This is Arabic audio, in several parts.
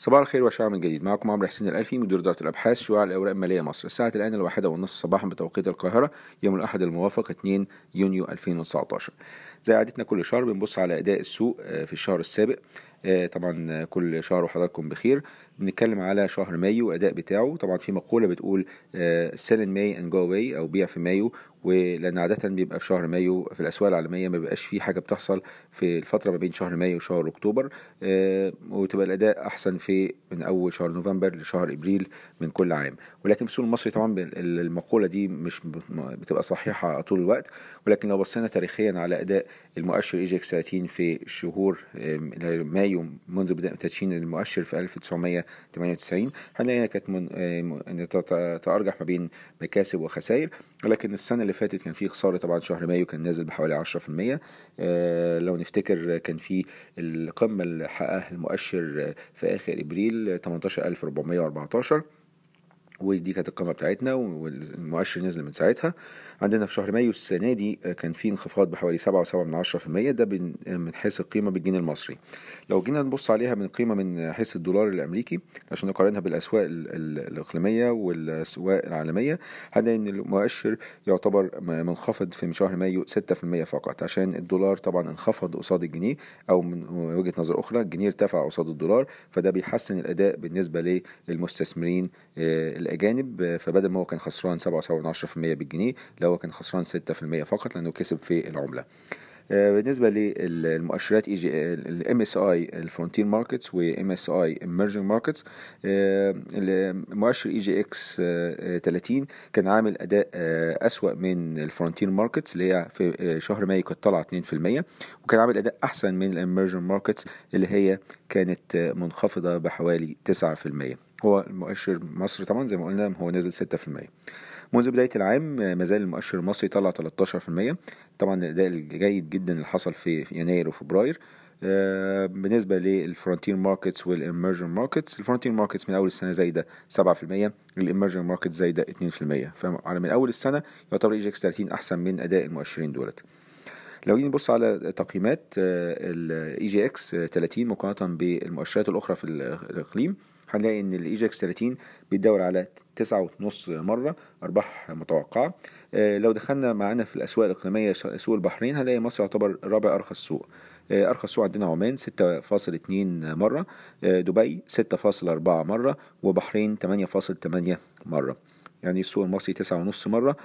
صباح الخير وشعب من جديد. معكم عمرو حسين الألفي مدير إدارة الأبحاث شعاع الأوراق المالية مصر. الساعة الآن الواحدة والنصف صباحا بتوقيت القاهرة يوم الأحد الموافق 2 يونيو 2019 زي عادتنا كل شهر بنبص على أداء السوق في الشهر السابق. طبعا كل شهر وحضراتكم بخير. بنتكلم على شهر مايو أداء بتاعه. طبعا في مقولة بتقول in May and go away أو بيع في مايو. ولأن عادة بيبقى في شهر مايو في الأسواق العالمية ما بيبقاش في حاجة بتحصل في الفترة ما بين شهر مايو وشهر أكتوبر وتبقى الأداء أحسن في من أول شهر نوفمبر لشهر إبريل من كل عام. ولكن في السوق المصري طبعا المقولة دي مش بتبقى صحيحة طول الوقت. ولكن لو بصينا تاريخيا على أداء المؤشر اي 30 في شهور مايو منذ بداية تدشين المؤشر في 1998 هنلاقيها كانت من تتأرجح ما بين مكاسب وخسائر. ولكن السنة اللي فاتت كان في خسارة طبعا شهر مايو كان نازل بحوالي 10% آه لو نفتكر كان في القمة اللي حققها المؤشر في آخر إبريل 18414 ودي كانت القمة بتاعتنا والمؤشر نزل من ساعتها. عندنا في شهر مايو السنة دي كان في انخفاض بحوالي 7.7% ده من حيث القيمة بالجنيه المصري. لو جينا نبص عليها من قيمة من حيث الدولار الأمريكي عشان نقارنها بالأسواق الإقليمية والأسواق العالمية هنلاقي إن المؤشر يعتبر منخفض في شهر مايو 6% فقط. عشان الدولار طبعا انخفض قصاد الجنيه أو من وجهة نظر أخرى الجنيه ارتفع قصاد الدولار فده بيحسن الأداء بالنسبة للمستثمرين الأجانب فبدل ما هو كان خسران 7.7% بالجنيه لا هو كان خسران 6% فقط لأنه كسب في العملة. بالنسبة للمؤشرات إي جي ال MSCI ال Frontier Markets و MSCI Emerging Markets المؤشر EGX 30 كان عامل أداء أسوأ من ال Frontier Markets اللي هي في شهر مايو كانت طالعة 2% وكان عامل أداء أحسن من ال Emerging Markets اللي هي كانت منخفضة بحوالي 9% هو المؤشر مصر طبعا زي ما قلنا هو نازل 6% منذ بداية العام ما زال المؤشر المصري طلع 13% طبعا الأداء الجيد جدا اللي حصل في يناير وفبراير. بالنسبة لل frontier markets وال emerging markets ال frontier markets من أول السنة زايدة 7% ال emerging markets زايدة 2% فعلى من أول السنة يعتبر EGX 30 أحسن من أداء المؤشرين دولت. لو جينا نبص على تقييمات ال EGX 30 مقارنة بالمؤشرات الأخرى في الإقليم هنلاقي إن ال EGX 30 بيتداول على تسعة ونص مرة أرباح متوقعة. آه لو دخلنا معانا في الأسواق الإقليمية سوق البحرين هنلاقي مصر يعتبر رابع أرخص سوق. آه أرخص سوق عندنا عمان 6.2 مرة. آه دبي 6.4 مرة. وبحرين 8.8 مرة. يعني السوق المصري تسعة ونص مرة.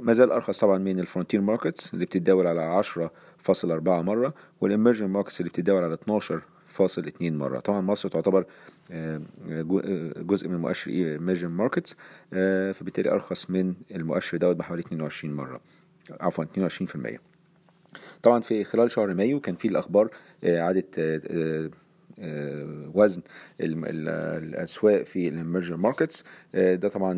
ما زال أرخص طبعا من ال frontier markets اللي بتتداول على عشرة فاصل أربعة مرة وال emerging markets اللي بتتداول على 12 فاصل اتنين مرة. طبعا مصر تعتبر جزء من مؤشر emerging markets فبالتالي أرخص من المؤشر دوت بحوالي 22 مرة. عفوا 22% طبعا في خلال شهر مايو كان في الأخبار عادت وزن الأسواق في ال emerging markets ده طبعا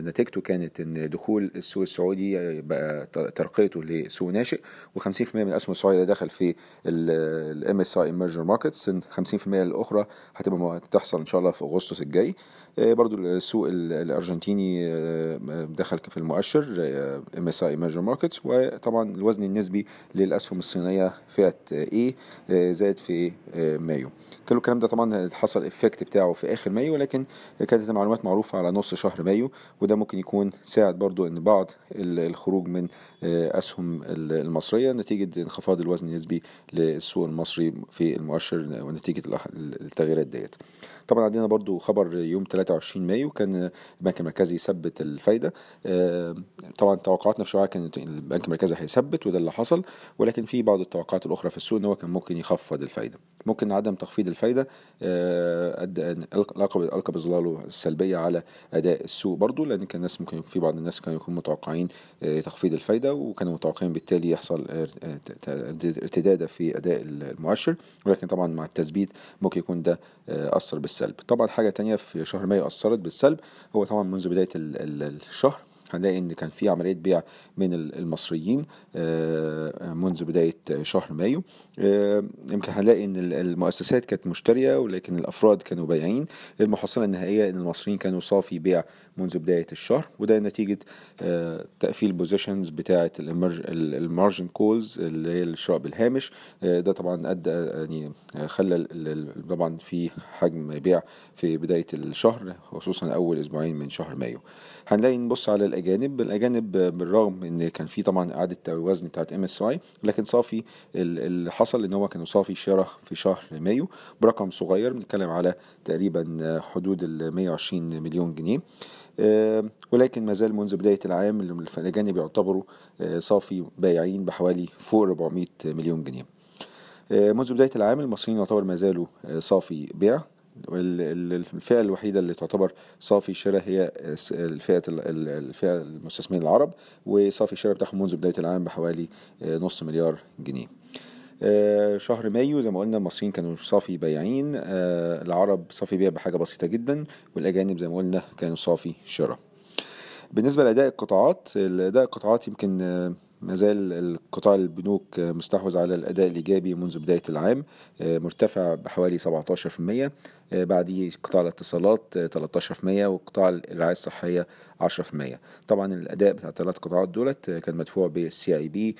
نتيجته كانت إن دخول السوق السعودي بقى ترقيته لسوق ناشئ و50% من الاسهم السعودية دخل في ال MSCI emerging markets 50% الأخرى هتبقى تحصل إن شاء الله في أغسطس الجاي. برضو السوق الأرجنتيني دخل في المؤشر MSCI emerging markets وطبعا الوزن النسبي للأسهم الصينية فئة A زاد في مايو. كل الكلام ده طبعا حصل effect بتاعه في آخر مايو ولكن كانت المعلومات معروفة على نص شهر مايو وده ممكن يكون ساعد برضو إن بعض الخروج من أسهم المصرية نتيجة انخفاض الوزن النسبي للسوق المصري في المؤشر ونتيجة التغييرات ديت. طبعا عندنا برضو خبر يوم 23 مايو كان البنك المركزي يثبت الفايدة. طبعا توقعاتنا في شوية كانت البنك المركزي هيثبت وده اللي حصل ولكن في بعض التوقعات الأخرى في السوق إن هو كان ممكن يخفض الفايدة. ممكن عدم تخفيض الفايدة القى القى بظلاله السلبية على أداء السوق برضو لأن كان الناس ممكن في بعض الناس كانوا يكونوا متوقعين تخفيض الفايدة وكانوا متوقعين بالتالي يحصل ارتداد في أداء المؤشر ولكن طبعا مع التثبيت ممكن يكون ده أثر بالسلب. طبعا حاجة تانية في شهر مايو أثرت بالسلب هو طبعا منذ بداية الشهر هنلاقي إن كان في عملية بيع من المصريين منذ بداية شهر مايو. يمكن هنلاقي إن المؤسسات كانت مشترية ولكن الأفراد كانوا بايعين. المحصلة النهائية إن المصريين كانوا صافي بيع منذ بداية الشهر وده نتيجة تقفيل positions بتاعة ال margin calls اللي هي الشراء بالهامش ده طبعا أدى يعني خلى طبعا في حجم بيع في بداية الشهر خصوصا أول أسبوعين من شهر مايو. هنلاقي نبص على الأجانب الأجانب بالرغم إن كان في طبعا إعادة وزن بتاعت MSCI لكن صافي اللي حصل إن هو كانوا صافي شراء في شهر مايو برقم صغير بنتكلم على تقريبا حدود ال 120 مليون جنيه. ولكن ما زال منذ بداية العام الأجانب يعتبروا صافي بايعين بحوالي فوق 400 مليون جنيه. منذ بداية العام المصريين يعتبر ما زالوا صافي بيع. الفئة الوحيدة اللي تعتبر صافي شراء هي الفئة الفئة المستثمرين العرب وصافي الشراء بتاعهم منذ بداية العام بحوالي نص مليار جنيه. شهر مايو زي ما قلنا المصريين كانوا صافي بياعين العرب صافي بيع بحاجة بسيطة جدا والأجانب زي ما قلنا كانوا صافي شراء. بالنسبة لأداء القطاعات أداء القطاعات يمكن ما زال القطاع البنوك مستحوذ على الأداء الإيجابي منذ بداية العام مرتفع بحوالي 17% بعديه قطاع الاتصالات 13% وقطاع الرعاية الصحية 10% طبعا الأداء بتاع الثلاث قطاعات دولت كان مدفوع بالسي اي بي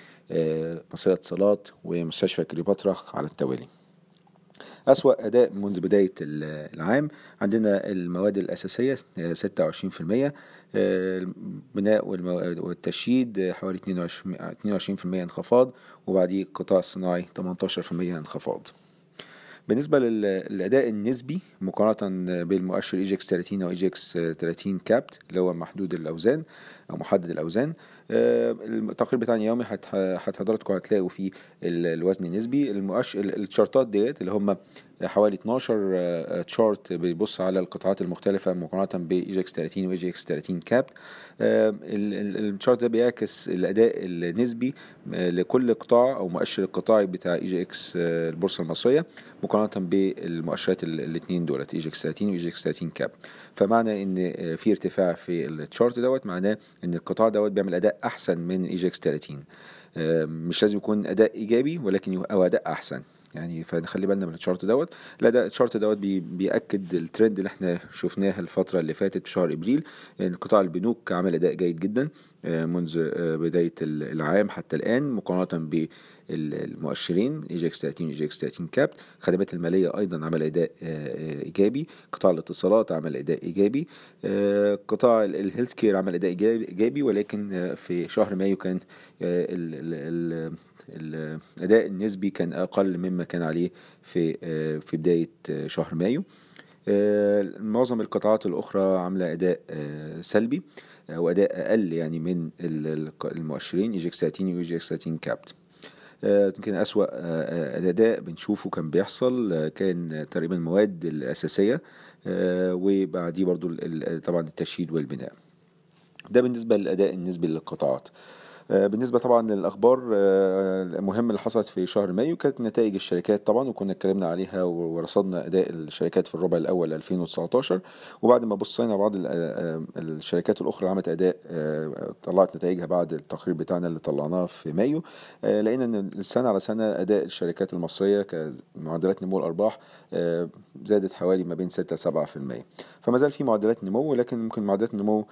مصرية اتصالات ومستشفى كليوباترا على التوالي. أسوأ أداء منذ بداية العام. عندنا المواد الأساسية 26% البناء والتشييد حوالي 22% انخفاض وبعديه القطاع الصناعي 18% انخفاض. بالنسبة للأداء النسبي مقارنة بالمؤشر EGX 30 أو EGX 30 capped اللي هو محدود الأوزان أو محدد الأوزان التقرير بتاعنا يومي حضراتكم هتلاقوا فيه الوزن النسبي المؤشر ال chart ات ديت اللي هم حوالي 12 chart بيبص على القطاعات المختلفة مقارنة ب EGX 30 و EGX 30 capped. ال chart ده بيعكس الأداء النسبي لكل قطاع أو مؤشر القطاعي بتاع EGX البورصة المصرية مقارنة بالمؤشرات الاثنين دولت EGX 30 و EGX 30 capped فمعنى إن في ارتفاع في ال chart دوت معناه إن القطاع دوت بيعمل أداء أحسن من EGX 30 مش لازم يكون أداء إيجابي ولكن أو أداء أحسن. يعني فنخلي بالنا من ال chart دوت. لا ده ال chart دوت بي بيأكد الترند اللي إحنا شفناه الفترة اللي فاتت في شهر إبريل إن قطاع البنوك عمل أداء جيد جدا. منذ بداية العام حتى الآن مقارنة بالمؤشرين EGX 30 EGX 30 capped الخدمات المالية أيضا عمل أداء إيجابي. قطاع الاتصالات عمل أداء إيجابي. قطاع ال health care عمل أداء إيجابي ولكن في شهر مايو كان ال الأداء النسبي كان أقل مما كان عليه في بداية شهر مايو. معظم القطاعات الأخرى عاملة أداء سلبي وأداء أقل يعني من المؤشرين EGX 30 و EGX 30 capped يمكن أسوأ الأداء بنشوفه كان بيحصل كان تقريبا المواد الأساسية وبعديه برضو طبعا التشييد والبناء. ده بالنسبة للأداء النسبي للقطاعات. بالنسبة طبعا للأخبار المهمة اللي حصلت في شهر مايو كانت نتائج الشركات طبعا وكنا اتكلمنا عليها ورصدنا أداء الشركات في الربع الأول 2019 وبعد ما بصينا بعض الشركات الأخرى عملت أداء طلعت نتائجها بعد التقرير بتاعنا اللي طلعناه في مايو. لقينا إن السنة على سنة أداء الشركات المصرية كمعدلات نمو الأرباح زادت حوالي ما بين 6 7% فما زال في معدلات نمو لكن ممكن معدلات النمو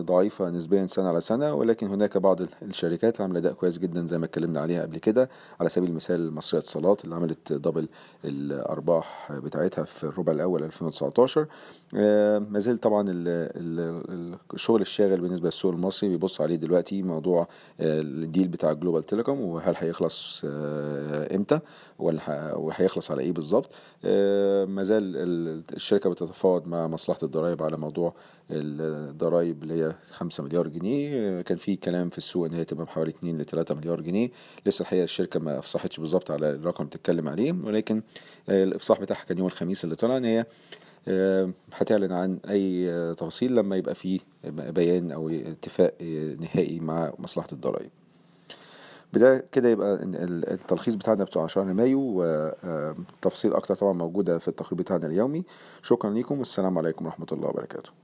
ضعيفة نسبيا سنة على سنة ولكن هناك بعض الشركات عاملة أداء كويس جدا زي ما اتكلمنا عليها قبل كده. على سبيل المثال مصرية اتصالات اللي عملت double الأرباح بتاعتها في الربع الأول 2019 ما زال طبعا الشغل الشاغل بالنسبة للسوق المصري بيبص عليه دلوقتي موضوع ال deal بتاع Global Telecom وهل هيخلص إمتى؟ ولا وهيخلص على إيه بالظبط؟ ما زال الشركة بتتفاوض مع مصلحة الضرائب على موضوع الضرائب اللي هي 5 مليار جنيه. كان في كلام في السوق ان هي تبقى بحوالي 2 ل 3 مليار جنيه. لسه الحقيقة الشركة ما أفصحتش بالظبط على الرقم بتتكلم عليه ولكن الإفصاح بتاعها كان يوم الخميس اللي طلع إن هي هتعلن عن أي تفاصيل لما يبقى في بيان أو اتفاق نهائي مع مصلحة الضرائب. بدا كده يبقى التلخيص بتاعنا بتاع شهر مايو وتفاصيل أكتر طبعا موجودة في التقرير بتاعنا اليومي. شكرا لكم والسلام عليكم ورحمة الله وبركاته.